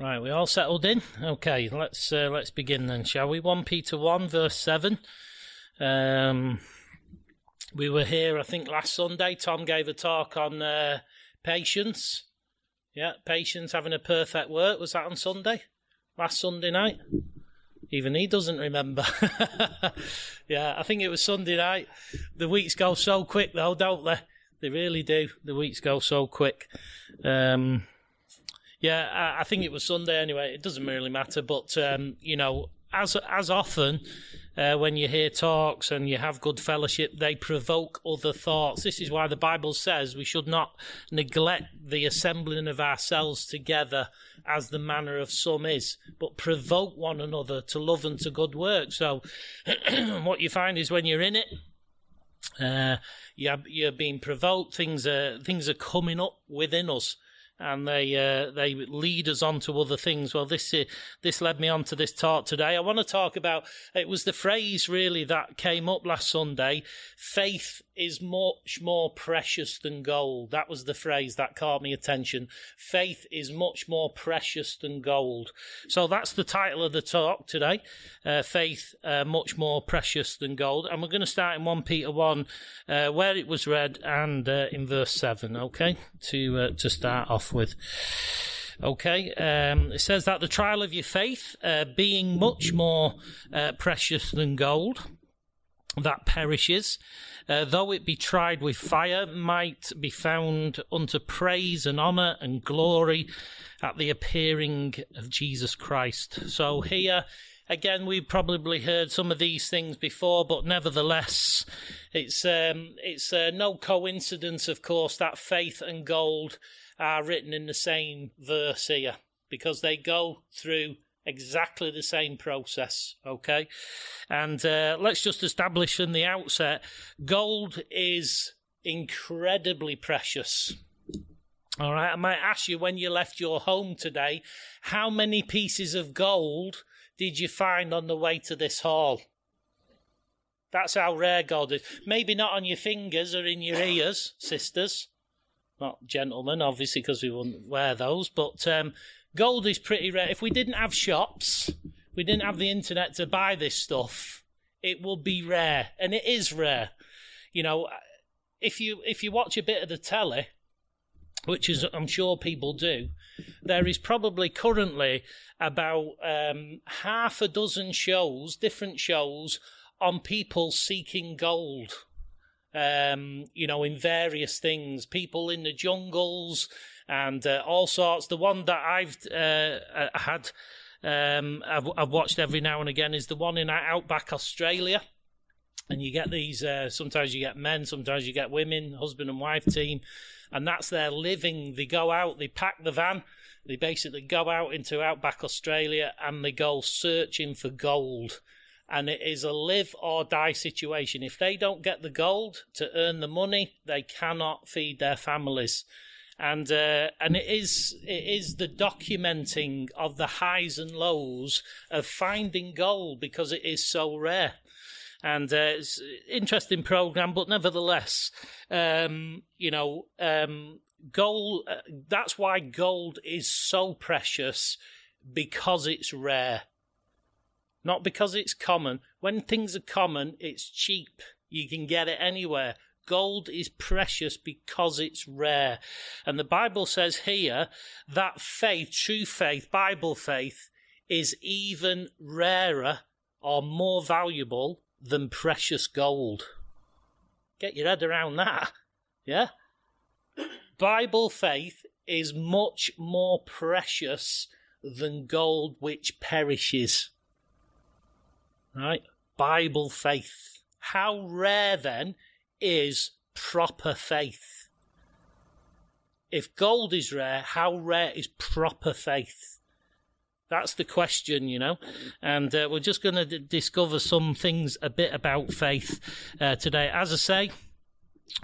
Right, we all settled in. Okay, let's uh, let's begin then, shall we? One Peter one verse seven. Um, we were here, I think, last Sunday. Tom gave a talk on uh, patience. Yeah, patience having a perfect work. Was that on Sunday? Last Sunday night? Even he doesn't remember. yeah, I think it was Sunday night. The weeks go so quick, though, don't they? They really do. The weeks go so quick. Um, yeah, I, think it was Sunday anyway. It doesn't really matter, but um, you know, as as often uh, when you hear talks and you have good fellowship, they provoke other thoughts. This is why the Bible says we should not neglect the assembling of ourselves together as the manner of some is, but provoke one another to love and to good work. So, what you find is when you're in it, uh, you're, you're being provoked. Things are things are coming up within us and they uh, they lead us on to other things. Well, this uh, this led me on to this talk today. I want to talk about it was the phrase really that came up last Sunday. Faith is much more precious than gold. That was the phrase that caught me attention. Faith is much more precious than gold. So that's the title of the talk today. Uh, faith uh, much more precious than gold, and we're going to start in one Peter one, uh, where it was read, and uh, in verse seven. Okay, to to start off with. Okay, um, it says that the trial of your faith, uh, being much more uh, precious than gold, that perishes, uh, though it be tried with fire, might be found unto praise and honour and glory at the appearing of Jesus Christ. So here, again, we've probably heard some of these things before, but nevertheless, it's um, it's uh, no coincidence, of course, that faith and gold are written in the same verse here because they go through exactly the same process. Okay. And uh, let's just establish from the outset gold is incredibly precious. All right. I might ask you when you left your home today, how many pieces of gold did you find on the way to this hall? That's how rare gold is. Maybe not on your fingers or in your ears, sisters not gentlemen, obviously, because we wouldn't wear those. But um, gold is pretty rare. If we didn't have shops, we didn't have the internet to buy this stuff, it would be rare, and it is rare. You know, if you if you watch a bit of the telly, which is I'm sure people do, there is probably currently about um, half a dozen shows, different shows on people seeking gold um, you know, in various things, people in the jungles and uh, all sorts. The one that I've uh, uh, had, um, I've, I've, watched every now and again, is the one in Outback Australia. And you get these, uh, sometimes you get men, sometimes you get women, husband and wife team, and that's their living. They go out, they pack the van, they basically go out into Outback Australia and they go searching for gold and it is a live or die situation. If they don't get the gold to earn the money, they cannot feed their families. And uh, and it is it is the documenting of the highs and lows of finding gold because it is so rare. And uh, it's interesting program, but nevertheless, um, you know, um, gold. Uh, that's why gold is so precious because it's rare not because it's common. When things are common, it's cheap. You can get it anywhere. Gold is precious because it's rare. And the Bible says here that faith, true faith, Bible faith, is even rarer or more valuable than precious gold. Get your head around that. Yeah? Bible faith is much more precious than gold which perishes right? Bible faith. How rare then is proper faith? If gold is rare, how rare is proper faith? That's the question, you know. And uh, we're just going to d- discover some things a bit about faith uh, today. As I say,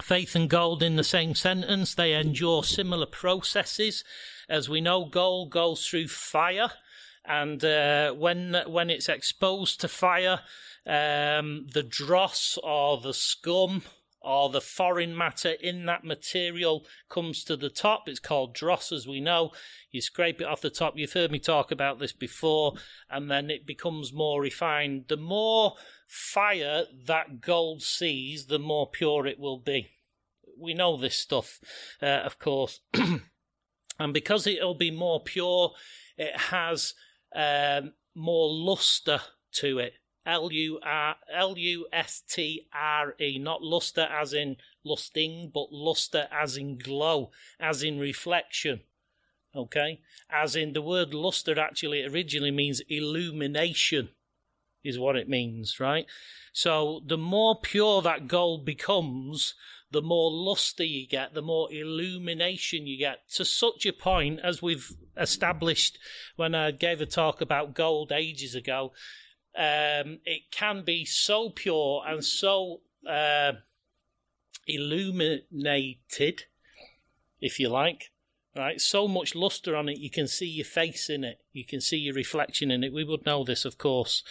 faith and gold in the same sentence, they endure similar processes. As we know, gold goes through fire and uh, when when it's exposed to fire, um, the dross or the scum or the foreign matter in that material comes to the top. It's called dross, as we know. You scrape it off the top. You've heard me talk about this before, and then it becomes more refined. The more fire that gold sees, the more pure it will be. We know this stuff, uh, of course. and because it'll be more pure, it has um, more luster to it. L U R L U S T R E, not luster as in lusting, but luster as in glow, as in reflection. Okay, as in the word luster actually originally means illumination, is what it means, right? So the more pure that gold becomes, the more luster you get, the more illumination you get, to such a point as we've established when I gave a talk about gold ages ago um, it can be so pure and so uh, illuminated, if you like, right? So much luster on it, you can see your face in it, you can see your reflection in it. We would know this, of course.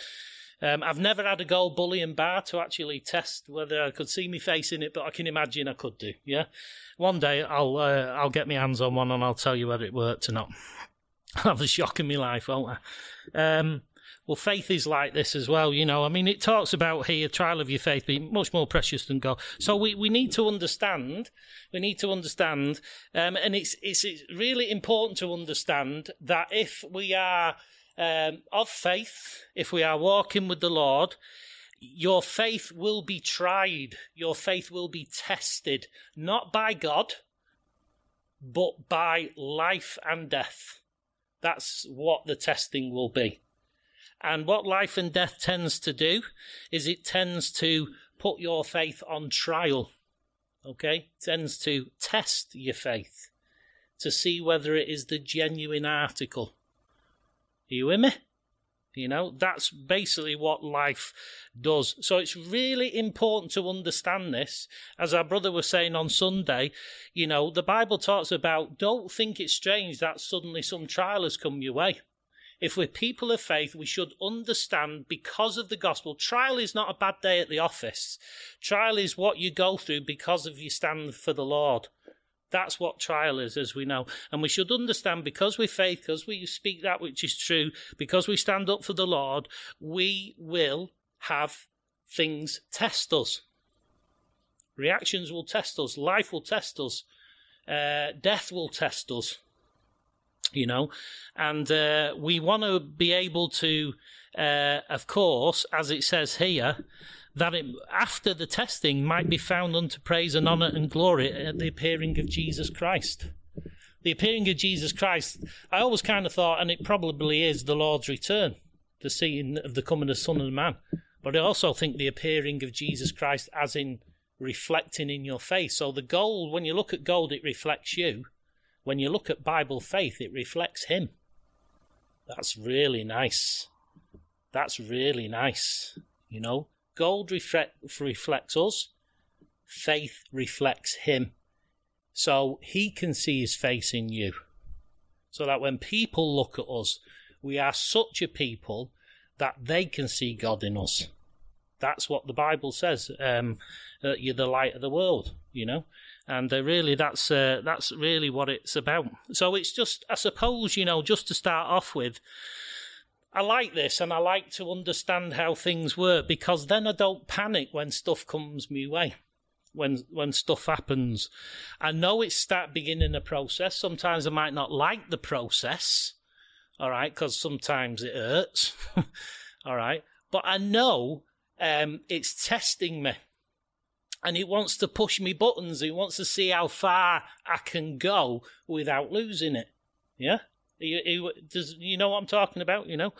Um, I've never had a gold bullion bar to actually test whether I could see my face in it, but I can imagine I could do. Yeah, one day I'll uh, I'll get my hands on one and I'll tell you whether it worked or not. I'll have a shock in my life, won't I? Um, well, faith is like this as well, you know. I mean, it talks about here trial of your faith being much more precious than gold. So we, we need to understand. We need to understand, um, and it's, it's it's really important to understand that if we are um, of faith, if we are walking with the Lord, your faith will be tried. Your faith will be tested, not by God, but by life and death. That's what the testing will be. And what life and death tends to do is it tends to put your faith on trial. Okay? It tends to test your faith to see whether it is the genuine article. Are you with me? You know, that's basically what life does. So it's really important to understand this. As our brother was saying on Sunday, you know, the Bible talks about don't think it's strange that suddenly some trial has come your way. If we're people of faith, we should understand because of the gospel, trial is not a bad day at the office. Trial is what you go through because of you stand for the Lord. That's what trial is, as we know. And we should understand because we're faith, because we speak that which is true, because we stand up for the Lord, we will have things test us. Reactions will test us, life will test us, uh, death will test us you know, and uh, we want to be able to, uh, of course, as it says here, that it, after the testing might be found unto praise and honour and glory at the appearing of Jesus Christ. The appearing of Jesus Christ, I always kind of thought, and it probably is the Lord's return, the seeing of the coming of the Son of Man. But I also think the appearing of Jesus Christ as in reflecting in your face. So the gold, when you look at gold, it reflects you when you look at Bible faith, it reflects Him. That's really nice. That's really nice. You know, gold reflect, reflects us, faith reflects Him. So He can see His face in you. So that when people look at us, we are such a people that they can see God in us. That's what the Bible says. Um, uh, you're the light of the world, you know and uh, really that's uh, that's really what it's about. So it's just, I suppose, you know, just to start off with. I like this and I like to understand how things work because then I don't panic when stuff comes my way. When when stuff happens, I know it's start beginning a process. Sometimes I might not like the process, all right, because sometimes it hurts, all right. But I know um, it's testing me and he wants to push me buttons. He wants to see how far I can go without losing it. Yeah, he, does you know what I'm talking about? You know,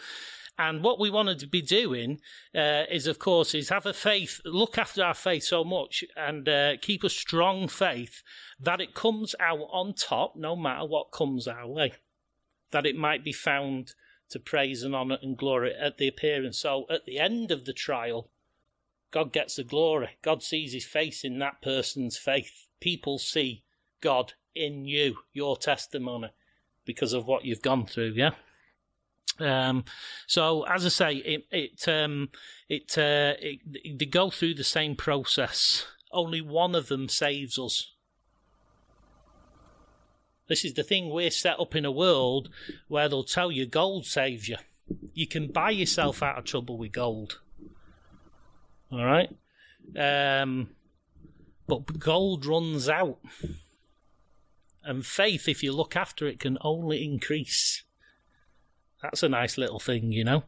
and what we wanted to be doing uh, is, of course, is have a faith, look after our faith so much, and uh, keep a strong faith that it comes out on top, no matter what comes our way. That it might be found to praise and honour and glory at the appearance. So, at the end of the trial, God gets the glory. God sees his face in that person's faith. People see God in you, your testimony, because of what you've gone through, yeah? Um, so as I say, it it um, it, uh, it, they go through the same process only one of them saves us. This is the thing we're set up in a world where they'll tell you gold saves you. You can buy yourself out of trouble with gold. All right? Um, but gold runs out. And faith, if you look after it, can only increase. That's a nice little thing, you know.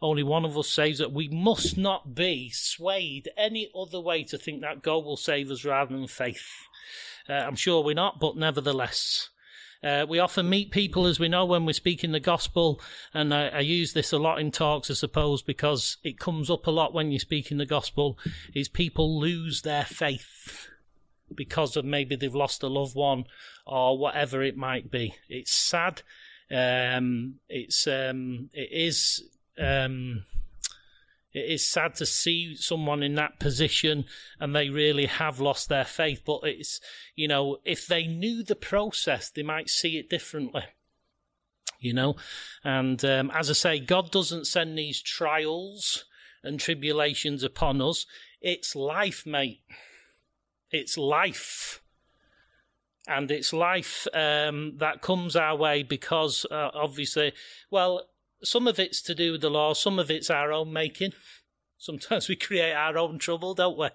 Only one of us saves it. We must not be swayed any other way to think that God will save us rather than faith. Uh, I'm sure we're not, but nevertheless. Uh, we often meet people, as we know, when we're speaking the gospel, and I, I, use this a lot in talks, I suppose, because it comes up a lot when you're speaking the gospel, is people lose their faith because of maybe they've lost a loved one or whatever it might be. It's sad. Um, it's um, it is um, it is sad to see someone in that position and they really have lost their faith. But it's, you know, if they knew the process, they might see it differently. You know, and um, as I say, God doesn't send these trials and tribulations upon us. It's life, mate. It's life. And it's life um, that comes our way because, uh, obviously, well, some of it's to do with the law, some of it's our own making. Sometimes we create our own trouble, don't we?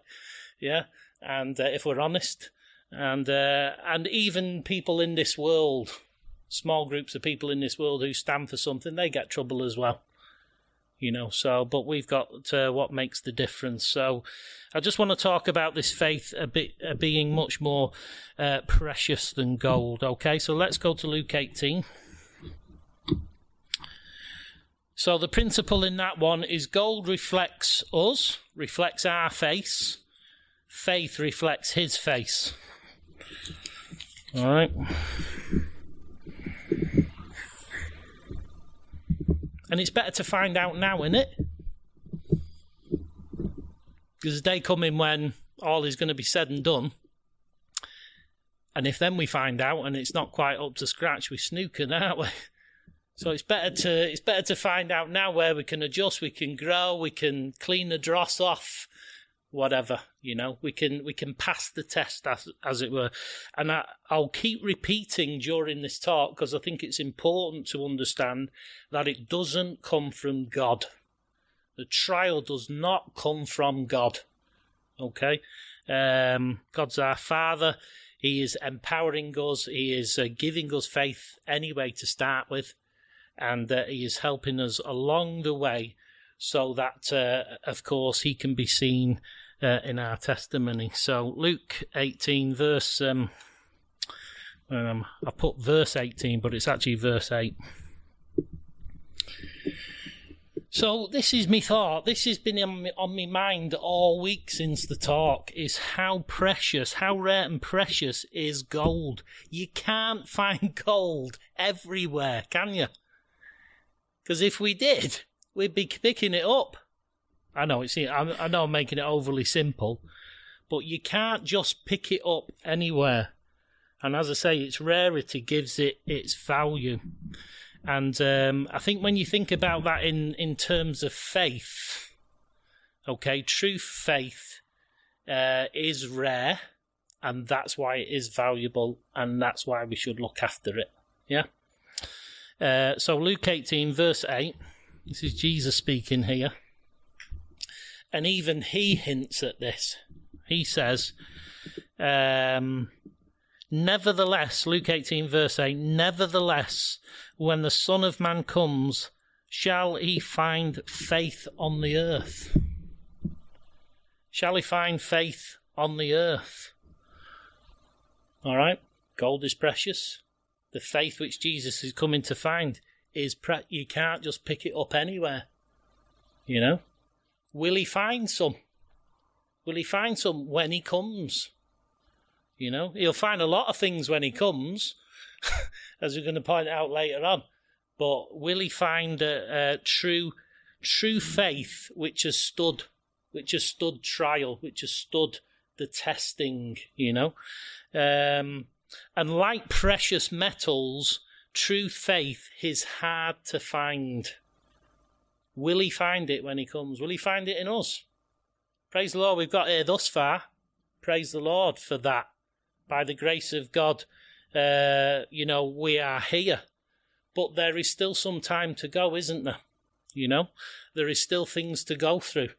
Yeah, and uh, if we're honest, and uh, and even people in this world, small groups of people in this world who stand for something, they get trouble as well. You know, so but we've got uh, what makes the difference. So, I just want to talk about this faith a bit uh, being much more uh, precious than gold. Okay, so let's go to Luke eighteen. So the principle in that one is gold reflects us, reflects our face. Faith reflects his face. All right. And it's better to find out now, isn't it? Because the day coming when all is going to be said and done. And if then we find out and it's not quite up to scratch, we're snooking, aren't we? So it's better to it's better to find out now where we can adjust, we can grow, we can clean the dross off, whatever you know. We can we can pass the test as as it were, and I, I'll keep repeating during this talk because I think it's important to understand that it doesn't come from God. The trial does not come from God. Okay, um, God's our Father. He is empowering us. He is uh, giving us faith anyway to start with and uh, he is helping us along the way so that, uh, of course, he can be seen uh, in our testimony. So, Luke 18, verse. Um, um, I put verse 18, but it's actually verse 8. So this is my thought. This has been on on my mind all week since the talk. Is how precious, how rare and precious is gold. You can't find gold everywhere, can you? Because if we did, we'd be picking it up. I know it's I know I'm making it overly simple, but you can't just pick it up anywhere. And as I say, its rarity gives it its value. And um, I think when you think about that in, in terms of faith, okay, true faith uh, is rare, and that's why it is valuable, and that's why we should look after it. Yeah. Uh, so Luke 18, verse 8, this is Jesus speaking here. And even he hints at this. He says, um, Nevertheless, Luke 18, verse 8, nevertheless, when the Son of Man comes, shall he find faith on the earth? Shall he find faith on the earth? All right, gold is precious the faith which Jesus is coming to find is you can't just pick it up anywhere. You know, will he find some? Will he find some when he comes? You know, he'll find a lot of things when he comes, as we're going to point out later on. But will he find a, a true, true faith which has stood, which has stood trial, which has stood the testing? You know, um, and like precious metals, true faith is hard to find. Will he find it when he comes? Will he find it in us? Praise the Lord, we've got here thus far. Praise the Lord for that. By the grace of God, uh, you know, we are here. But there is still some time to go, isn't there? You know, there is still things to go through.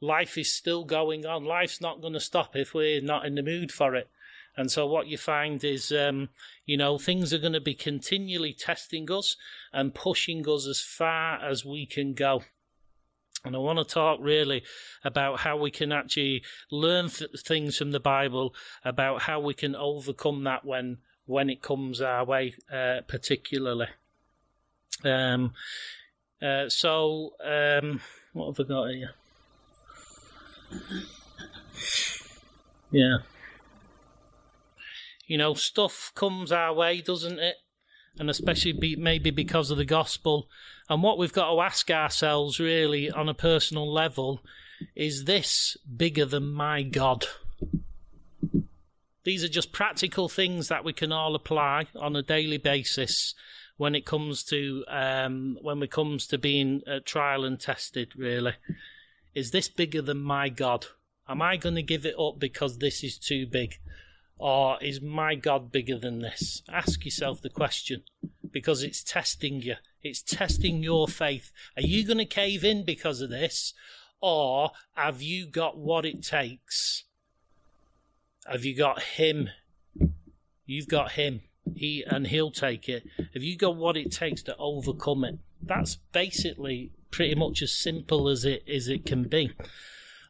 Life is still going on. Life's not going to stop if we're not in the mood for it. And so what you find is, um, you know, things are going to be continually testing us and pushing us as far as we can go. And I want to talk really about how we can actually learn th- things from the Bible about how we can overcome that when when it comes our way, uh, particularly. Um, uh, so, um, what have I got here? Yeah. You know, stuff comes our way, doesn't it? And especially be, maybe because of the gospel. And what we've got to ask ourselves, really, on a personal level, is this bigger than my God? These are just practical things that we can all apply on a daily basis when it comes to um, when it comes to being uh, trial and tested. Really, is this bigger than my God? Am I going to give it up because this is too big? Or is my God bigger than this? Ask yourself the question because it's testing you. It's testing your faith. Are you going to cave in because of this? Or have you got what it takes? Have you got Him? You've got Him. He and He'll take it. Have you got what it takes to overcome it? That's basically pretty much as simple as it as it can be.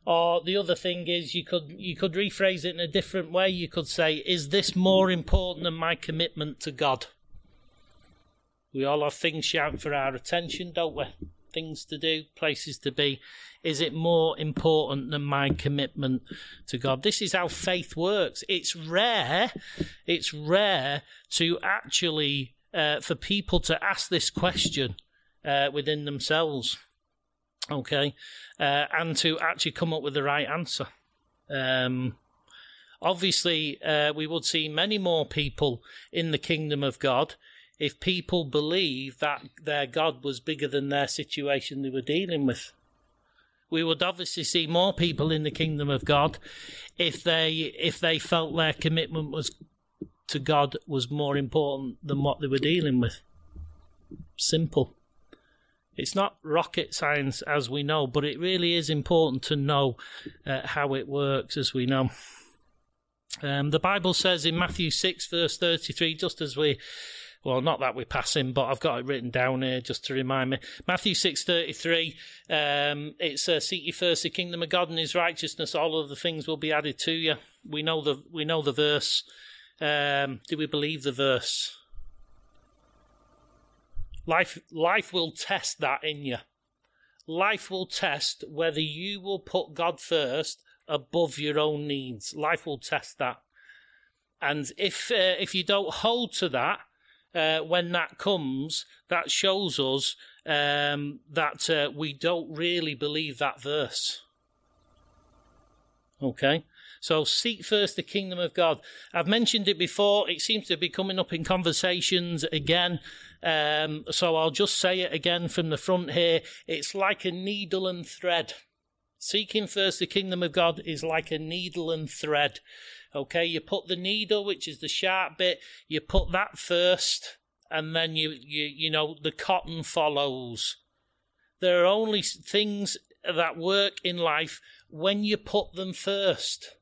Or the other thing is you could you could rephrase it in a different way. You could say, is this more important than my commitment to God? We all have things shouting for our attention, don't we? Things to do, places to be. Is it more important than my commitment to God? This is how faith works. It's rare, it's rare to actually, uh, for people to ask this question uh, within themselves okay, uh, and to actually come up with the right answer. Um, obviously, uh, we would see many more people in the kingdom of God if people believe that their God was bigger than their situation they were dealing with. We would obviously see more people in the kingdom of God if they if they felt their commitment was to God was more important than what they were dealing with. Simple. It's not rocket science as we know, but it really is important to know uh, how it works as we know. Um, the Bible says in Matthew 6, verse 33, just as we well, not that we're passing, but I've got it written down here just to remind me. Matthew six thirty three. Um, it's uh, seek ye first the kingdom of God and His righteousness; all of the things will be added to you. We know the we know the verse. Um, do we believe the verse? Life, life will test that in you. Life will test whether you will put God first above your own needs. Life will test that. And if uh, if you don't hold to that uh, when that comes, that shows us um, that uh, we don't really believe that verse. Okay, so seek first the kingdom of God. I've mentioned it before. It seems to be coming up in conversations again. Um, so I'll just say it again from the front here. It's like a needle and thread. Seeking first the kingdom of God is like a needle and thread. Okay, you put the needle, which is the sharp bit, you put that first, and then you, you, you know, the cotton follows. There are only things that work in life when you put them first.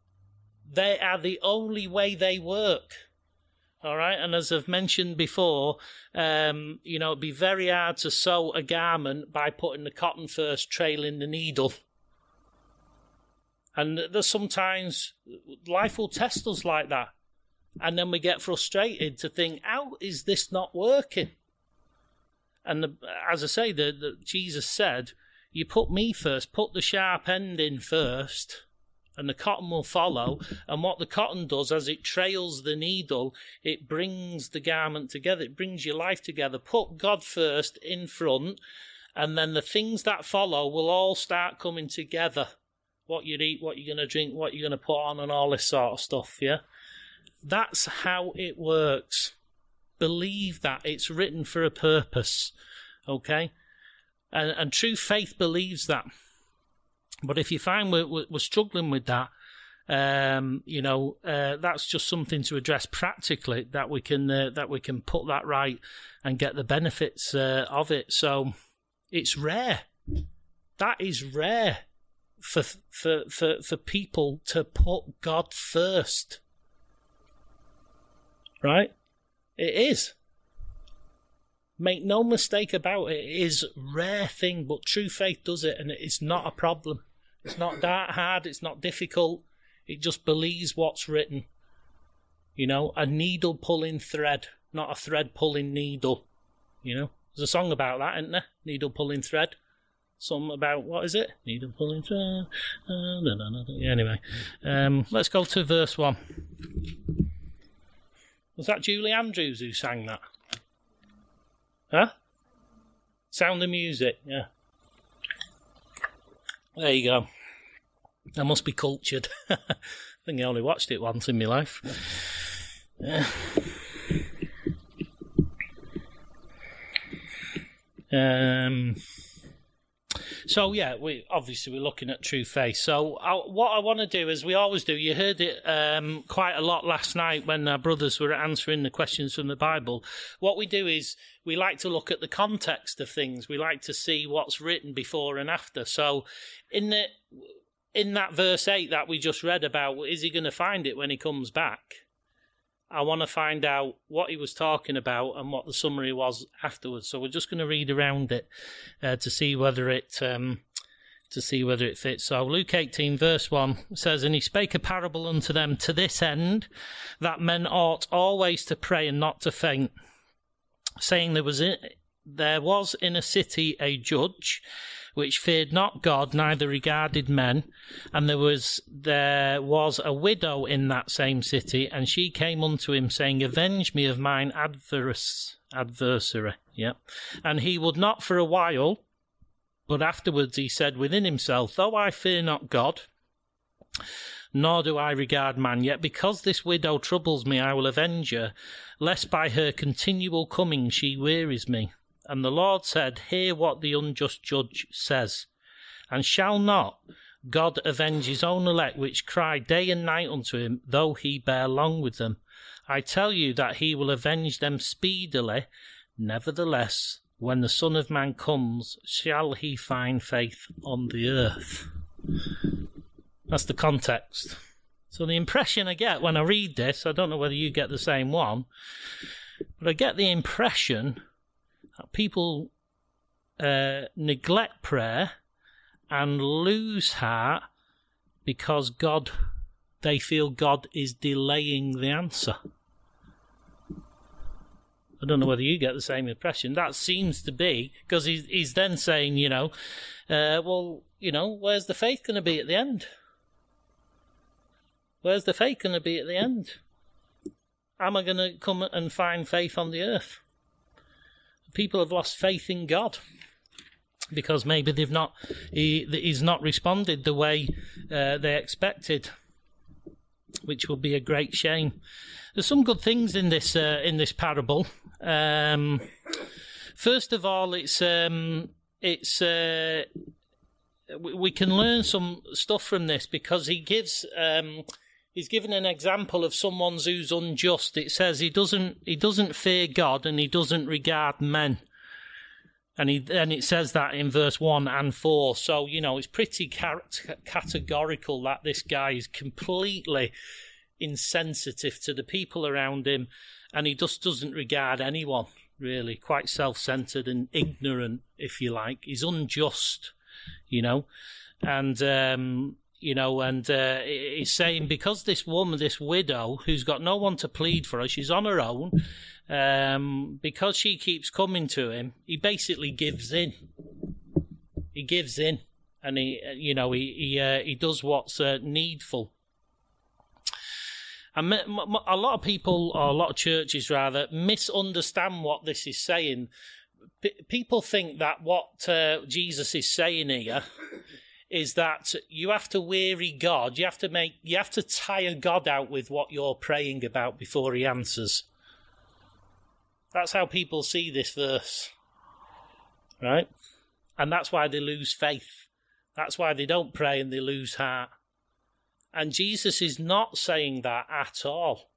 They are the only way they work. All right, and as I've mentioned before, um, you know, it'd be very hard to sew a garment by putting the cotton first, trailing the needle. And there's sometimes life will test us like that, and then we get frustrated to think, how is this not working? And the, as I say, the, the Jesus said, you put me first, put the sharp end in first, and the cotton will follow. And what the cotton does as it trails the needle, it brings the garment together, it brings your life together. Put God first in front, and then the things that follow will all start coming together. What you eat, what you're going to drink, what you're going to put on, and all this sort of stuff, yeah? That's how it works. Believe that. It's written for a purpose, okay? And, and true faith believes that. But if you find we're, we're struggling with that, Um, you know, uh, that's just something to address practically that we can uh, that we can put that right and get the benefits uh, of it. So it's rare. That is rare for for for for people to put God first. Right? It is. Make no mistake about it, it is rare thing, but true faith does it, and it's not a problem. It's not that hard. It's not difficult. It just believes what's written. You know, a needle pulling thread, not a thread pulling needle. You know, there's a song about that, isn't there? Needle pulling thread. Some about what is it? Needle pulling thread. Uh, no, no, no, anyway, um, let's go to verse one. Was that Julie Andrews who sang that? Huh? Sound of Music, yeah. There you go. I must be cultured. I think I only watched it once in my life. Yeah. Um, so yeah, we obviously we're looking at true faith. So I, what I want to do, is we always do, you heard it um, quite a lot last night when our brothers were answering the questions from the Bible. What we do is we like to look at the context of things. We like to see what's written before and after. So in the in that verse eight that we just read about, is he going to find it when he comes back? I want to find out what he was talking about and what the summary was afterwards. So we're just going to read around it uh, to see whether it um, to see whether it fits. So Luke 18 verse 1 says, And he spake a parable unto them to this end, that men ought always to pray and not to faint, saying there was in, there was in a city a judge which feared not God, neither regarded men. And there was there was a widow in that same city, and she came unto him, saying, Avenge me of mine adverse adversary. Yeah. And he would not for a while, but afterwards he said within himself, Though I fear not God, nor do I regard man, yet because this widow troubles me, I will avenge her, lest by her continual coming she wearies me. And the Lord said, Hear what the unjust judge says. And shall not God avenge his own elect, which cry day and night unto him, though he bear long with them? I tell you that he will avenge them speedily. Nevertheless, when the Son of Man comes, shall he find faith on the earth? That's the context. So the impression I get when I read this, I don't know whether you get the same one, but I get the impression people uh, neglect prayer and lose heart because God, they feel God is delaying the answer. I don't know whether you get the same impression. That seems to be because he's, he's then saying, you know, uh, well, you know, where's the faith going to be at the end? Where's the faith going to be at the end? Am I going to come and find faith on the earth? People have lost faith in God because maybe they've not he, he's not responded the way uh, they expected which will be a great shame. There's some good things in this uh, in this parable. Um, first of all it's um, it's uh, we can learn some stuff from this because he gives um, he's given an example of someone who's unjust. It says he doesn't he doesn't fear God and he doesn't regard men. And he and it says that in verse one and four. So you know it's pretty categorical that this guy is completely insensitive to the people around him, and he just doesn't regard anyone really. Quite self-centered and ignorant, if you like. He's unjust, you know, and um, you know, and uh, he's saying because this woman, this widow, who's got no one to plead for her, she's on her own. Um, because she keeps coming to him, he basically gives in. He gives in, and he, you know, he he uh, he does what's uh, needful. And a lot of people, or a lot of churches rather, misunderstand what this is saying. P- people think that what uh, Jesus is saying here is that you have to weary God. You have to make, you have to tire God out with what you're praying about before he answers. That's how people see this verse. Right? And that's why they lose faith. That's why they don't pray and they lose heart. And Jesus is not saying that at all.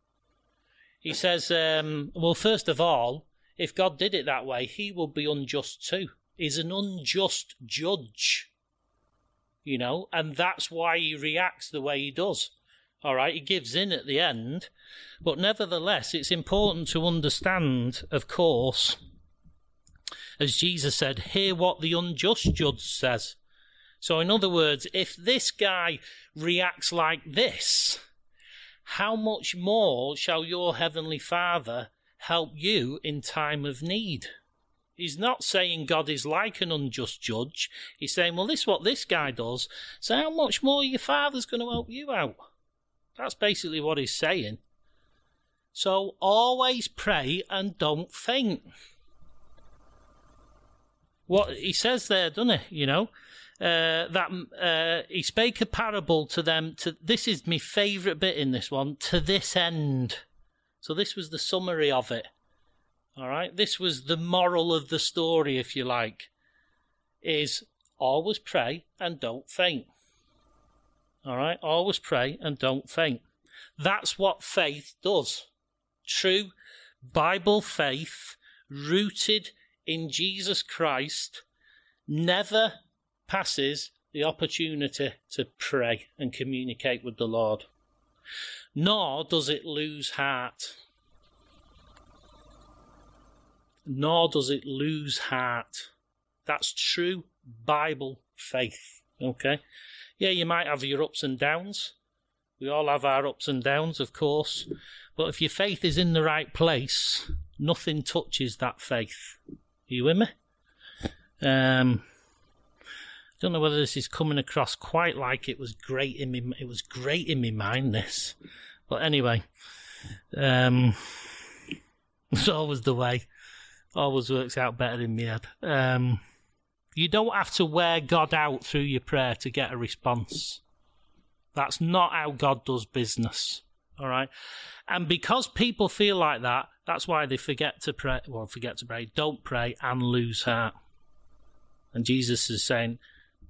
He says, um, well, first of all, if God did it that way, he would be unjust too. He's an unjust judge, you know, and that's why he reacts the way he does. All right, he gives in at the end, but nevertheless, it's important to understand, of course, as Jesus said, hear what the unjust judge says. So, in other words, if this guy reacts like this, how much more shall your heavenly Father help you in time of need? He's not saying God is like an unjust judge. He's saying, well, this is what this guy does. So, how much more your Father's going to help you out? That's basically what he's saying. So, always pray and don't faint. What he says there, doesn't he? You know, uh, that uh, he spake a parable to them. To this is my favourite bit in this one. To this end. So this was the summary of it. All right, this was the moral of the story, if you like. Is always pray and don't faint. All right, always pray and don't faint. That's what faith does. True Bible faith, rooted in Jesus Christ, never passes the opportunity to pray and communicate with the Lord. Nor does it lose heart. Nor does it lose heart. That's true Bible faith. Okay? Yeah, you might have your ups and downs. We all have our ups and downs, of course. But if your faith is in the right place, nothing touches that faith. Are you with me? Um, don't know whether this is coming across quite like it was great in me. It was great in my mind. This, but anyway, um, it's always the way. Always works out better in the head. Um, you don't have to wear God out through your prayer to get a response. That's not how God does business. All right. And because people feel like that, that's why they forget to pray. Well, forget to pray. Don't pray and lose heart. And Jesus is saying,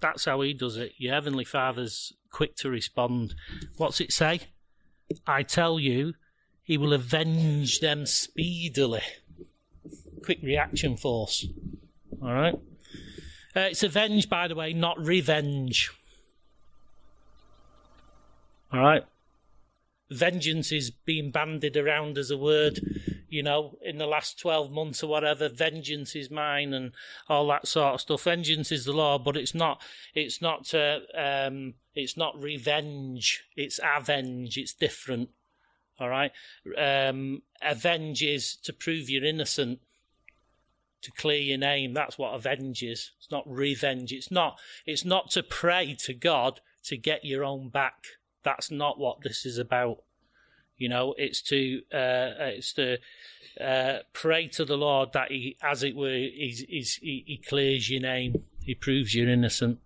that's how he does it. Your heavenly Father's quick to respond. What's it say? I tell you, he will avenge them speedily. Quick reaction force. All right. Uh, it's avenge, by the way, not revenge. All right. Vengeance is being bandied around as a word, you know, in the last 12 months or whatever. Vengeance is mine and all that sort of stuff. Vengeance is the law, but it's not, it's not, uh, um, it's not revenge. It's avenge. It's different. All right. Um, avenge is to prove you're innocent to clear your name. That's what avenge is. It's not revenge. It's not. It's not to pray to God to get your own back. That's not what this is about. You know, it's to uh, it's to uh, pray to the Lord that He, as it were, he's, he's, he, clears your name. He proves you're innocent.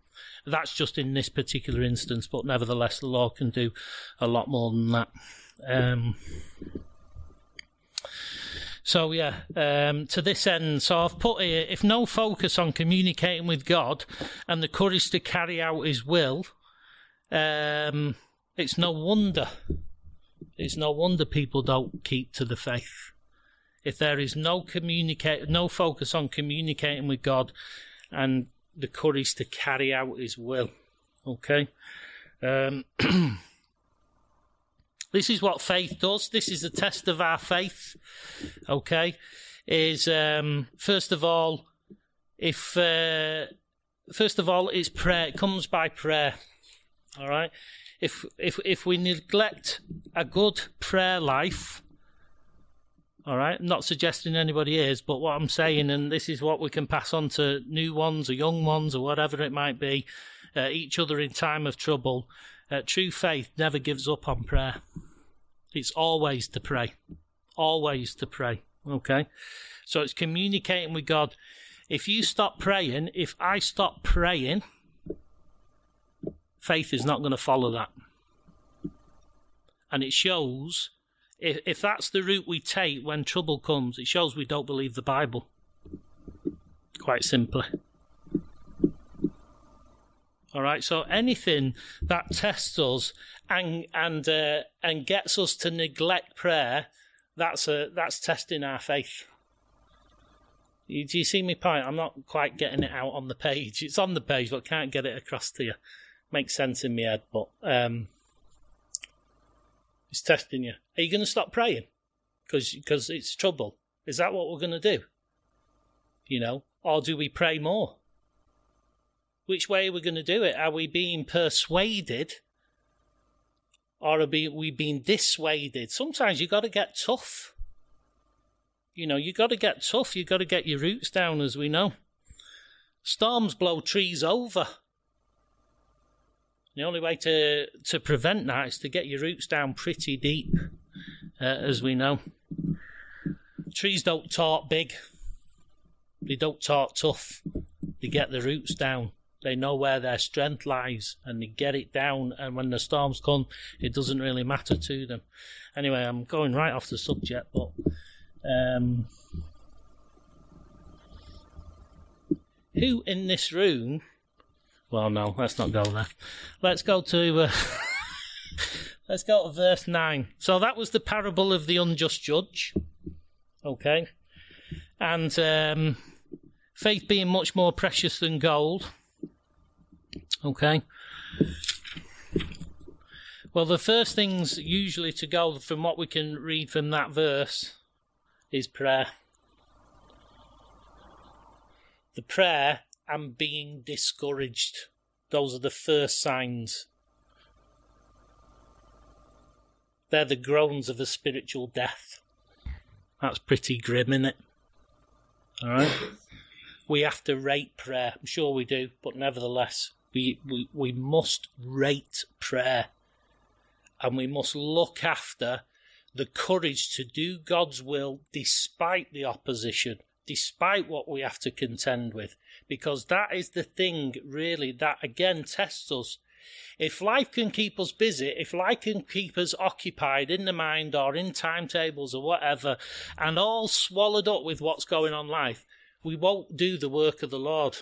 That's just in this particular instance, but nevertheless, the Lord can do a lot more than that. Um, so yeah, um, to this end, so I've put here: if no focus on communicating with God and the courage to carry out His will, um, it's no wonder. It's no wonder people don't keep to the faith. If there is no communicate, no focus on communicating with God, and the courage to carry out His will, okay. Um, This is what faith does. This is the test of our faith. Okay, is um, first of all, if uh, first of all, it's prayer. It comes by prayer. All right. If if if we neglect a good prayer life, all right. I'm not suggesting anybody is, but what I'm saying, and this is what we can pass on to new ones or young ones or whatever it might be, uh, each other in time of trouble uh, true faith never gives up on prayer. It's always to pray. Always to pray. Okay? So it's communicating with God. If you stop praying, if I stop praying, faith is not going to follow that. And it shows, if, if that's the route we take when trouble comes, it shows we don't believe the Bible. Quite simply. All right. So anything that tests us and and uh, and gets us to neglect prayer, that's a that's testing our faith. Do you see me point? I'm not quite getting it out on the page. It's on the page, but can't get it across to you. Makes sense in my head, but um, it's testing you. Are you going to stop praying? Because because it's trouble. Is that what we're going to do? You know, or do we pray more? Which way are we going to do it? Are we being persuaded, or are we being dissuaded? Sometimes you got to get tough. You know, you got to get tough. You got to get your roots down, as we know. Storms blow trees over. The only way to to prevent that is to get your roots down pretty deep, uh, as we know. Trees don't talk big. They don't talk tough. They get the roots down. They know where their strength lies and they get it down. And when the storms come, it doesn't really matter to them. Anyway, I'm going right off the subject, but um, who in this room? Well, no, let's not go there. Let's go to. Uh, let's go to verse 9. So that was the parable of the unjust judge. Okay. And um, faith being much more precious than gold. Okay. Well, the first things usually to go from what we can read from that verse is prayer. The prayer and being discouraged. Those are the first signs. They're the groans of a spiritual death. That's pretty grim, isn't it? All right. We have to rate prayer. I'm sure we do, but nevertheless, we, we, we must rate prayer. And we must look after the courage to do God's will despite the opposition, despite what we have to contend with, because that is the thing really that again tests us. If life can keep us busy, if life can keep us occupied in the mind or in timetables or whatever, and all swallowed up with what's going on life, we won't do the work of the Lord.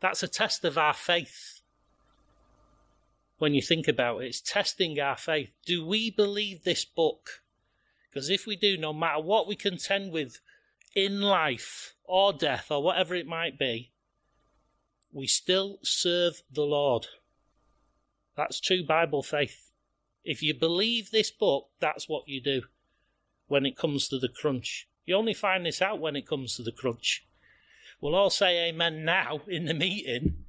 That's a test of our faith when you think about it. It's testing our faith. Do we believe this book? Because if we do, no matter what we contend with in life or death or whatever it might be, we still serve the Lord. That's true Bible faith. If you believe this book, that's what you do when it comes to the crunch. You only find this out when it comes to the crunch. We'll all say amen now in the meeting,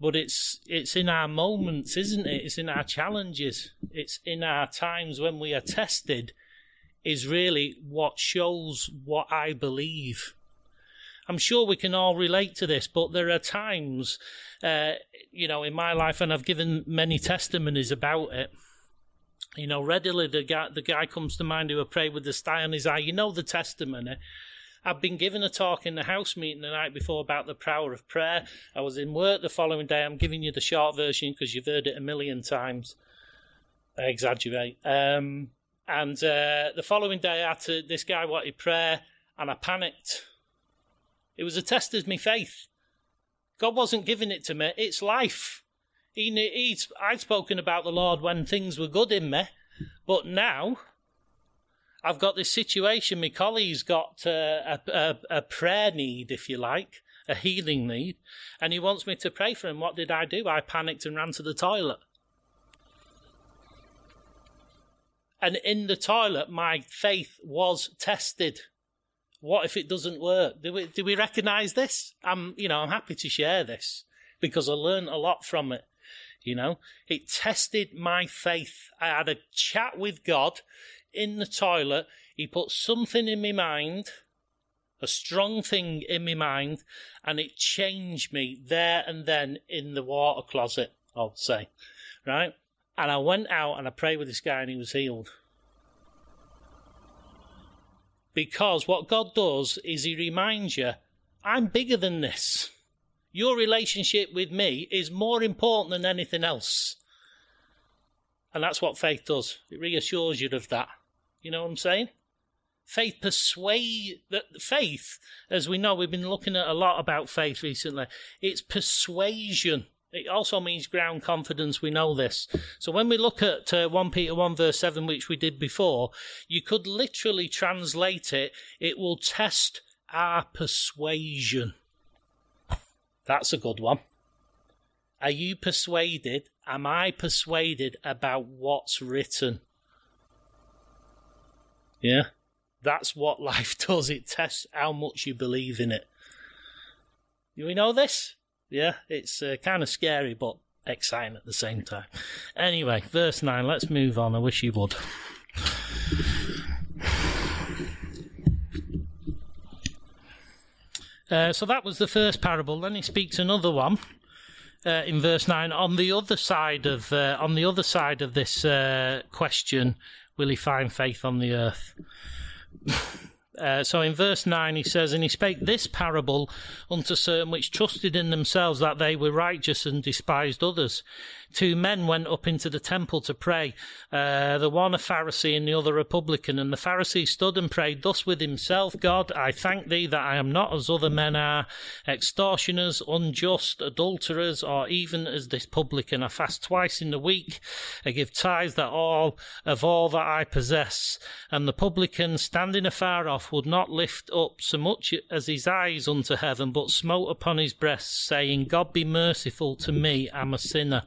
but it's it's in our moments, isn't it? It's in our challenges. It's in our times when we are tested. Is really what shows what I believe. I'm sure we can all relate to this, but there are times, uh, you know, in my life, and I've given many testimonies about it. You know, readily the guy the guy comes to mind who I prayed with the sty on his eye. You know the testimony. I'd been given a talk in the house meeting the night before about the power of prayer. I was in work the following day. I'm giving you the short version because you've heard it a million times. I exaggerate. Um, and uh, the following day, to, this guy wanted prayer, and I panicked. It was a test of my faith. God wasn't giving it to me; it's life. He, he'd, I'd spoken about the Lord when things were good in me, but now I've got this situation. My colleague's got uh, a, a, a prayer need, if you like, a healing need, and he wants me to pray for him. What did I do? I panicked and ran to the toilet. And in the toilet, my faith was tested. What if it doesn't work? Do we, do we recognize this? I'm, you know, I'm happy to share this because I learned a lot from it. You know, it tested my faith. I had a chat with God in the toilet, he put something in my mind, a strong thing in my mind, and it changed me there and then in the water closet, I'll say. Right? And I went out and I prayed with this guy and he was healed. Because what God does is he reminds you, I'm bigger than this. Your relationship with me is more important than anything else. And that's what faith does. It reassures you of that. You know what I'm saying? Faith persuade that faith, as we know, we've been looking at a lot about faith recently. It's persuasion. It also means ground confidence. We know this. So when we look at uh, 1 Peter 1 verse 7, which we did before, you could literally translate it, it will test our persuasion. That's a good one. Are you persuaded? Am I persuaded about what's written? Yeah. That's what life does. It tests how much you believe in it. Do we know this? Yeah, it's uh, kind of scary, but exciting at the same time. Anyway, verse 9, let's move on. I wish you would. Uh, so that was the first parable. Then he speaks another one uh, in verse nine. On the other side of uh, on the other side of this uh, question, will he find faith on the earth? Uh, so in verse 9 he says, And he spake this parable unto certain which trusted in themselves that they were righteous and despised others. Two men went up into the temple to pray, uh, the one a Pharisee and the other a publican. And the Pharisee stood and prayed thus with himself God, I thank thee that I am not as other men are, extortioners, unjust, adulterers, or even as this publican. I fast twice in the week. I give tithes that all of all that I possess. And the publican, standing afar off, would not lift up so much as his eyes unto heaven, but smote upon his breast, saying, God be merciful to me, I'm a sinner.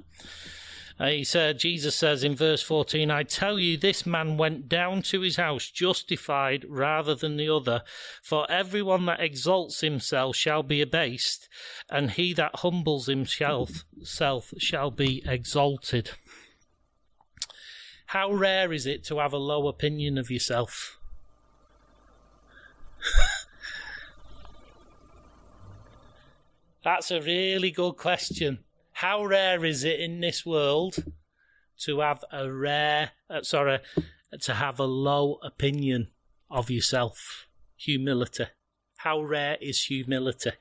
Uh, he said, Jesus says in verse 14, I tell you, this man went down to his house justified rather than the other. For everyone that exalts himself shall be abased, and he that humbles himself self shall be exalted. How rare is it to have a low opinion of yourself? That's a really good question. How rare is it in this world to have a rare, uh, sorry, to have a low opinion of yourself? Humility. How rare is humility?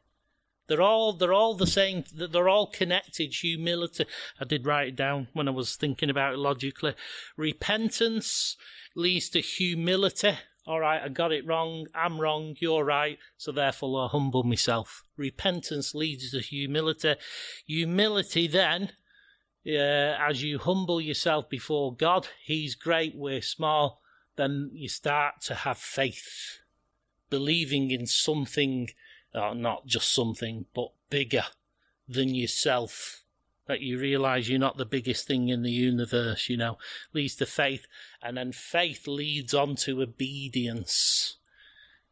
They're all they're all the same. They're all connected. Humility. I did write it down when I was thinking about it logically. Repentance leads to humility all right, I got it wrong, I'm wrong, you're right, so therefore I humble myself. Repentance leads to humility. Humility then, uh, as you humble yourself before God, He's great, we're small, then you start to have faith, believing in something, uh, not just something, but bigger than yourself that you realize you're not the biggest thing in the universe, you know, leads to faith. And then faith leads on to obedience.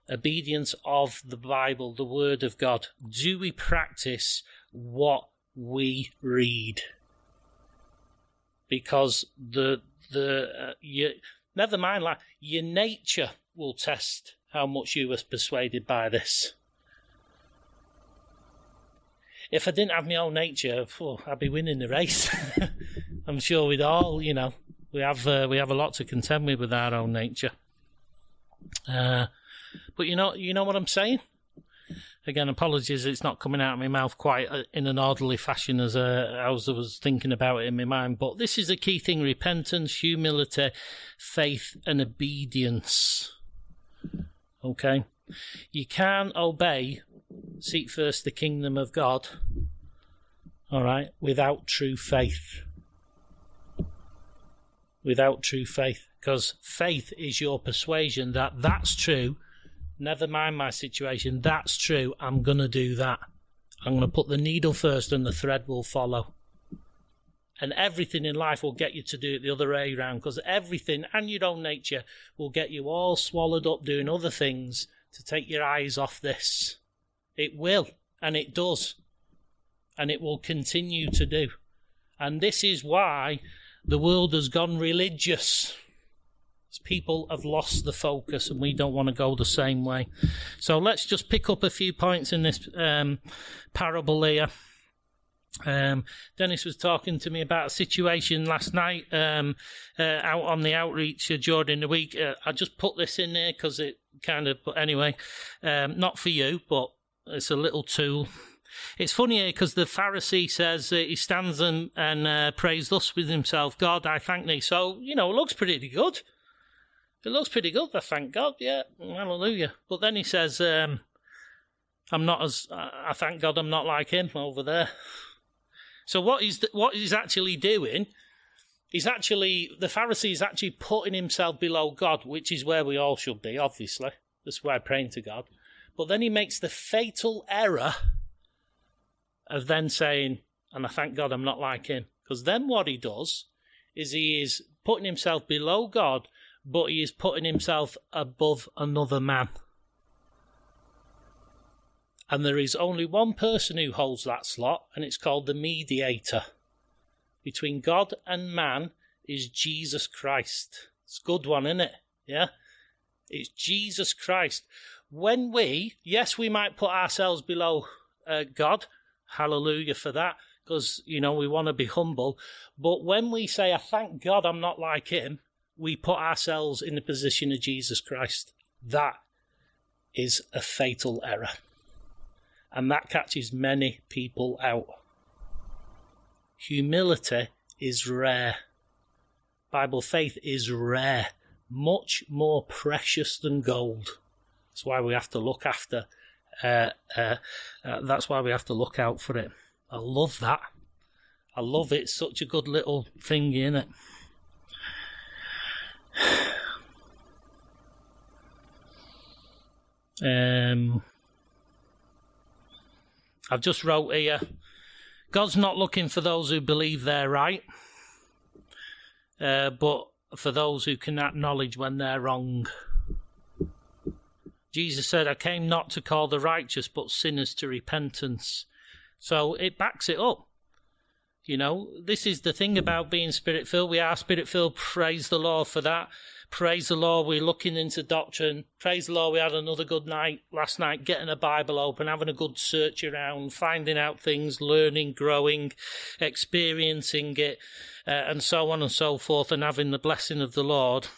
Obedience of the Bible, the Word of God. Do we practice what we read? Because the, the, uh, you, never mind, like, your nature will test how much you were persuaded by this if I didn't have my own nature, oh, I'd be winning the race. I'm sure we'd all, you know, we have uh, we have a lot to contend with with our own nature. Uh, but you know, you know what I'm saying. Again, apologies, it's not coming out of my mouth quite uh, in an orderly fashion as, uh, as I was thinking about it in my mind. But this is a key thing: repentance, humility, faith, and obedience. Okay, you can't obey seek first the kingdom of God, all right, without true faith. Without true faith. Because faith is your persuasion that that's true. Never mind my situation. That's true. I'm going to do that. I'm going to put the needle first and the thread will follow. And everything in life will get you to do it the other way around because everything and your own nature will get you all swallowed up doing other things to take your eyes off this. It will, and it does, and it will continue to do. And this is why the world has gone religious. People have lost the focus, and we don't want to go the same way. So let's just pick up a few points in this um, parable here. Um, Dennis was talking to me about a situation last night um, uh, out on the outreach during the week. Uh, I just put this in there because it kind of, but anyway, um, not for you, but it's a little tool. It's funny here because the Pharisee says uh, he stands and, and uh, prays thus with himself God, I thank thee. So, you know, it looks pretty good. It looks pretty good, I thank God, yeah, hallelujah. But then he says, um, I'm not as, I thank God I'm not like him over there. So what he's, what he's actually doing, he's actually, the Pharisee is actually putting himself below God, which is where we all should be, obviously. That's why praying to God. But then he makes the fatal error of then saying, and I thank God I'm not like him. Because then what he does is he is putting himself below God, but he is putting himself above another man. And there is only one person who holds that slot, and it's called the mediator. Between God and man is Jesus Christ. It's a good one, isn't it? Yeah? It's Jesus Christ when we, yes, we might put ourselves below uh, God, hallelujah for that, because, you know, we want to be humble. But when we say, I thank God I'm not like him, we put ourselves in the position of Jesus Christ. That is a fatal error. And that catches many people out. Humility is rare. Bible faith is rare, much more precious than gold. That's why we have to look after. Uh, uh, uh, that's why we have to look out for it. I love that. I love it. Such a good little thing, isn't it? Um, I've just wrote here. God's not looking for those who believe they're right, uh, but for those who can acknowledge when they're wrong. Jesus said, I came not to call the righteous, but sinners to repentance. So it backs it up. You know, this is the thing about being spirit filled. We are spirit filled. Praise the Lord for that. Praise the Lord. We're looking into doctrine. Praise the Lord. We had another good night last night, getting a Bible open, having a good search around, finding out things, learning, growing, experiencing it, uh, and so on and so forth, and having the blessing of the Lord.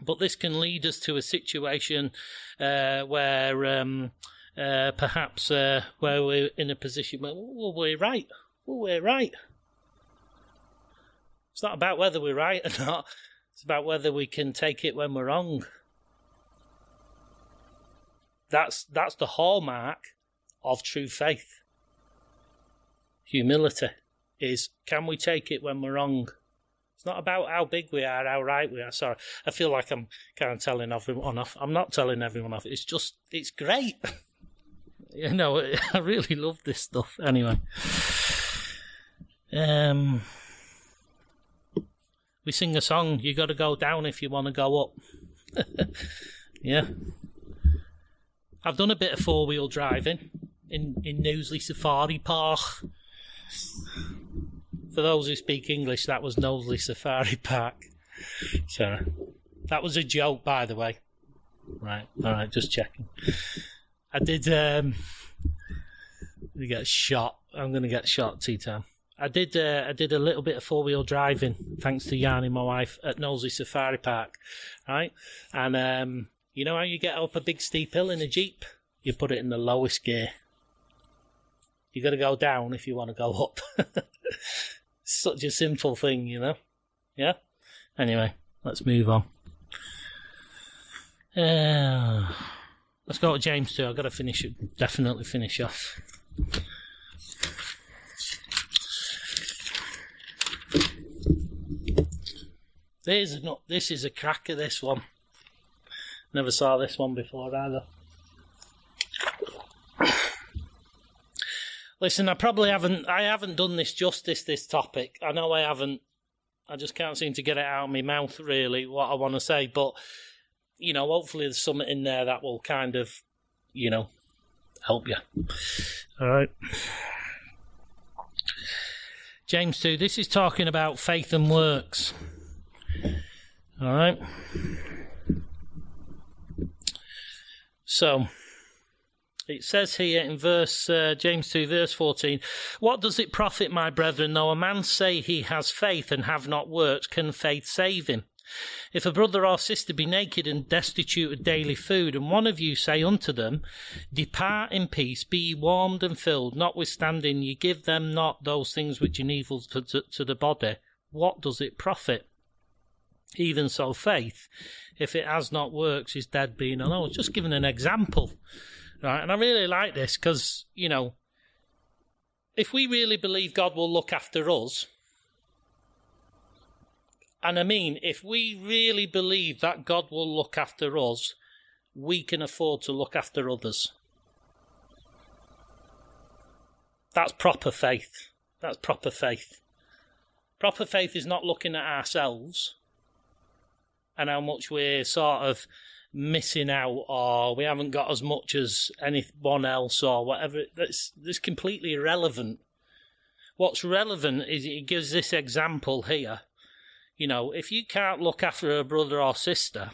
But this can lead us to a situation uh, where um, uh, perhaps uh, where we're in a position where well, we're right. Well, we're right. It's not about whether we're right or not. It's about whether we can take it when we're wrong. That's that's the hallmark of true faith. Humility is can we take it when we're wrong? Not about how big we are, how right we are. Sorry, I feel like I'm kind of telling everyone off. I'm not telling everyone off. It's just, it's great. you know, I really love this stuff. Anyway, um, we sing a song. You got to go down if you want to go up. yeah, I've done a bit of four wheel driving in in Knowsley Safari Park for those who speak English, that was Knowsley Safari Park. So that was a joke, by the way. Right, all right, just checking. I did. um get shot. I'm going to get shot tea time. I did. Uh, I did a little bit of four wheel driving, thanks to Yanni, my wife, at Knowsley Safari Park. Right, and um, you know how you get up a big steep hill in a jeep? You put it in the lowest gear. You got to go down if you want to go up. such a simple thing, you know? Yeah? Anyway, let's move on. Uh, let's go to James 2. I've got to finish it, definitely finish off. There's not, this is a cracker, this one. Never saw this one before either. Listen, I probably haven't. I haven't done this justice. This topic. I know I haven't. I just can't seem to get it out of my mouth. Really, what I want to say, but you know, hopefully there's something in there that will kind of, you know, help you. All right. James 2, this is talking about faith and works. All right. So, it says here in verse uh, James 2 verse 14, what does it profit my brethren though a man say he has faith and have not works can faith save him? If a brother or sister be naked and destitute of daily food, and one of you say unto them, Depart in peace, be ye warmed and filled, notwithstanding ye give them not those things which are needful to, to, to the body, what does it profit? Even so, faith, if it has not works, is dead being alone. Just giving an example, right? And I really like this because, you know, if we really believe God will look after us, and I mean, if we really believe that God will look after us, we can afford to look after others. That's proper faith. That's proper faith. Proper faith is not looking at ourselves and how much we're sort of missing out or we haven't got as much as anyone else or whatever. That's, that's completely irrelevant. What's relevant is it gives this example here. You know, if you can't look after a brother or sister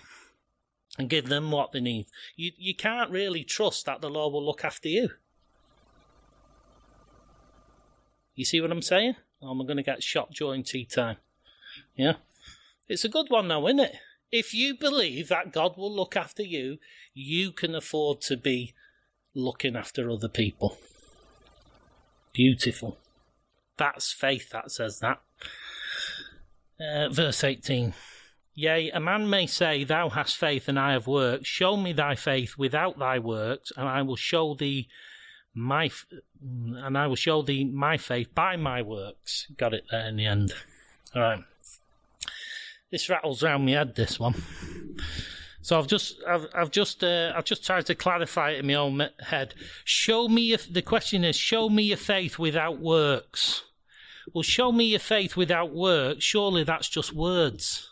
and give them what they need, you, you can't really trust that the Lord will look after you. You see what I'm saying? Oh, or am I going to get shot during tea time? Yeah? It's a good one now, isn't it? If you believe that God will look after you, you can afford to be looking after other people. Beautiful. That's faith that says that. Uh, verse 18. Yea, a man may say, Thou hast faith, and I have works. Show me thy faith without thy works, and I will show thee my and I will show thee my faith by my works. Got it there in the end. All right. This rattles around my head. This one. So I've just I've, I've just uh, I've just tried to clarify it in my own head. Show me if the question is show me your faith without works. Well, show me your faith without works. Surely that's just words.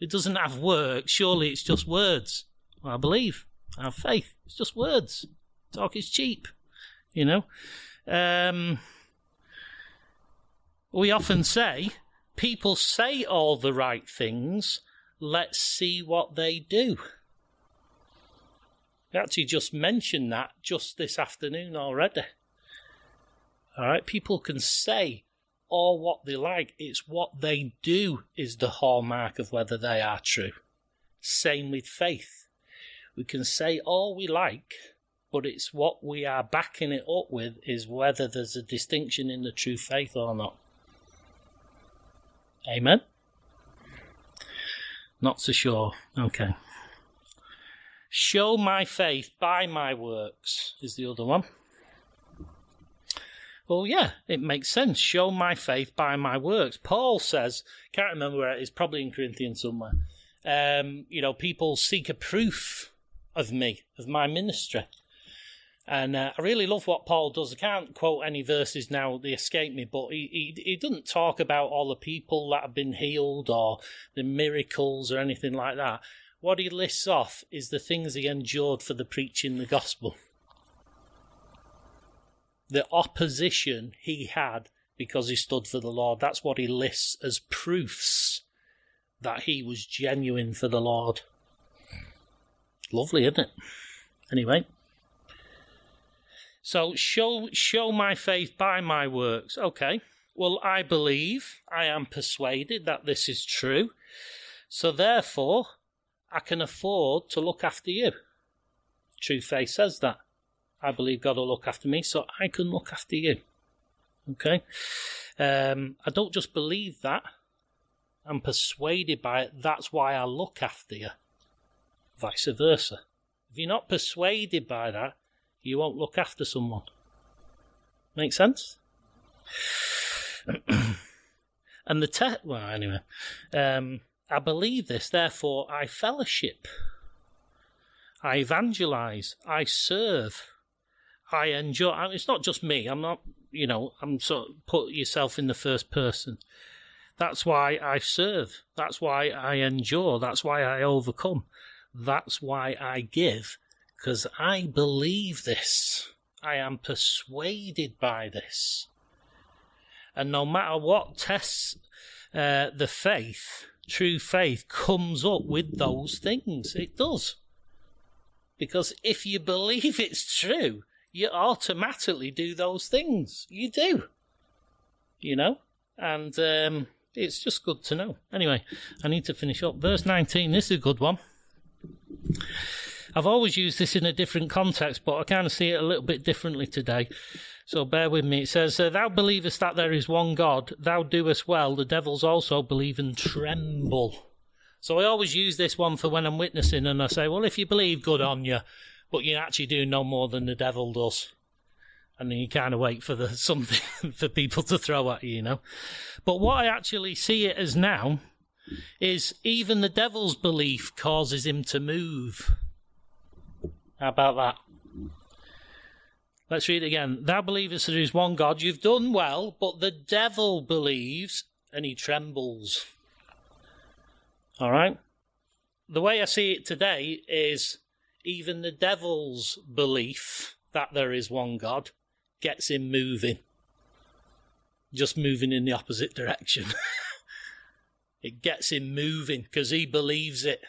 It doesn't have works. Surely it's just words. Well, I believe. I have faith. It's just words. Talk is cheap you know. Um, we often say, people say all the right things, let's see what they do. We actually just mentioned that just this afternoon already. All right, people can say all what they like, it's what they do is the hallmark of whether they are true. Same with faith. We can say all we like, but it's what we are backing it up with is whether there's a distinction in the true faith or not. Amen? Not so sure. Okay. Show my faith by my works is the other one. Well, yeah, it makes sense. Show my faith by my works. Paul says, can't remember where it is, probably in Corinthians somewhere. Um, you know, people seek a proof of me, of my ministry. And uh, I really love what Paul does. I can't quote any verses now, they escape me, but he, he, he doesn't talk about all the people that have been healed or the miracles or anything like that. What he lists off is the things he endured for the preaching the gospel. The opposition he had because he stood for the Lord. That's what he lists as proofs that he was genuine for the Lord. Lovely, isn't it? Anyway. So show show my faith by my works. Okay. Well, I believe, I am persuaded that this is true. So therefore, I can afford to look after you. True faith says that. I believe God will look after me, so I can look after you. Okay? Um, I don't just believe that. I'm persuaded by it. That's why I look after you. Vice versa. If you're not persuaded by that, you won't look after someone. Make sense? and the te- well, anyway, um, I believe this, therefore I fellowship, I evangelize, I serve, I enjoy. It's not just me. I'm not, you know, I'm sort of put yourself in the first person. That's why I serve. That's why I endure. That's why I overcome. That's why I give because I believe this. I am persuaded by this. And no matter what tests uh, the faith, true faith comes up with those things. It does. Because if you believe it's true, you automatically do those things. You do. You know? And um, it's just good to know. Anyway, I need to finish up. Verse 19, this is a good one. I've always used this in a different context, but I kind of see it a little bit differently today. So bear with me. It says, uh, Thou believest that there is one God, thou doest well, the devils also believe and tremble. So I always use this one for when I'm witnessing and I say, well, if you believe, good on you, but you actually do no more than the devil does. And then you kind of wait for the something for people to throw at you, you know. But what I actually see it as now is even the devil's belief causes him to move. How about that? Let's read it again. Thou believest there is one God. You've done well, but the devil believes and he trembles. All right? The way I see it today is even the devil's belief that there is one God gets him moving. Just moving in the opposite direction. it gets him moving because he believes it.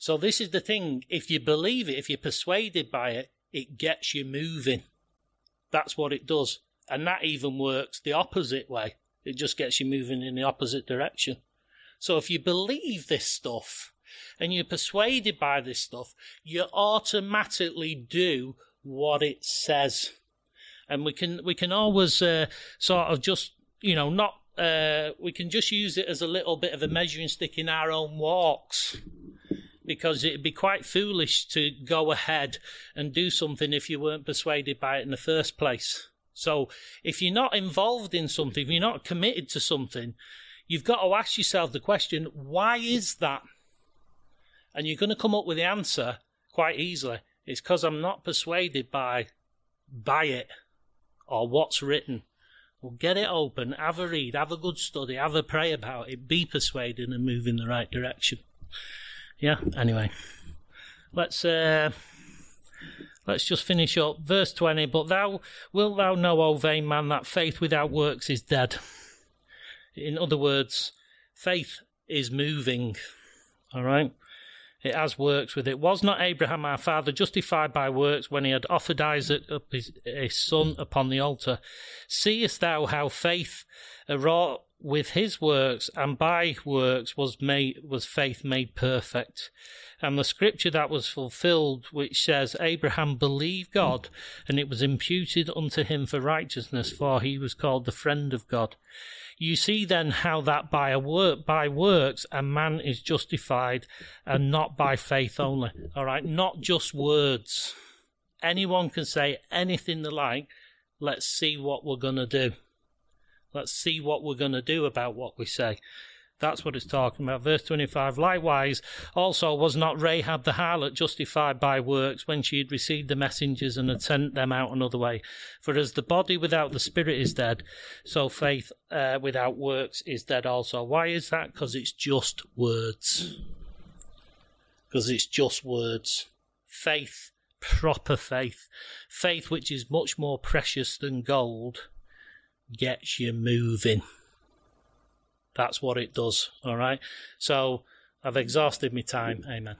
So, this is the thing if you believe it, if you're persuaded by it, it gets you moving. That's what it does. And that even works the opposite way. It just gets you moving in the opposite direction. So if you believe this stuff and you're persuaded by this stuff, you automatically do what it says. And we can we can always uh, sort of just you know not uh, we can just use it as a little bit of a measuring stick in our own walks because it'd be quite foolish to go ahead and do something if you weren't persuaded by it in the first place. So if you're not involved in something, if you're not committed to something, you've got to ask yourself the question, why is that? And you're going to come up with the answer quite easily. It's because I'm not persuaded by by it or what's written. Well, get it open, have a read, have a good study, have a pray about it, be persuaded and move in the right direction yeah. Anyway, let's uh, let's just finish up verse twenty. But thou wilt thou know, O vain man, that faith without works is dead. In other words, faith is moving. All right. It has works with it. Was not Abraham our father justified by works when he had offered Isaac up his, his son upon the altar? Seest thou how faith wrought with his works and by works was made was faith made perfect. And the scripture that was fulfilled which says abraham believed god and it was imputed unto him for righteousness for he was called the friend of god. You see then how that by a work by works a man is justified and not by faith only. All right? Not just words. Anyone can say anything they like. Let's see what we're going to do Let's see what we're going to do about what we say. That's what it's talking about. Verse 25. Likewise, also was not Rahab the harlot justified by works when she had received the messengers and had sent them out another way? For as the body without the spirit is dead, so faith uh, without works is dead also. Why is that? Because it's just words. Because it's just words. Faith, proper faith. Faith which is much more precious than gold gets you moving. That's what it does. All right. So I've exhausted my time. Amen.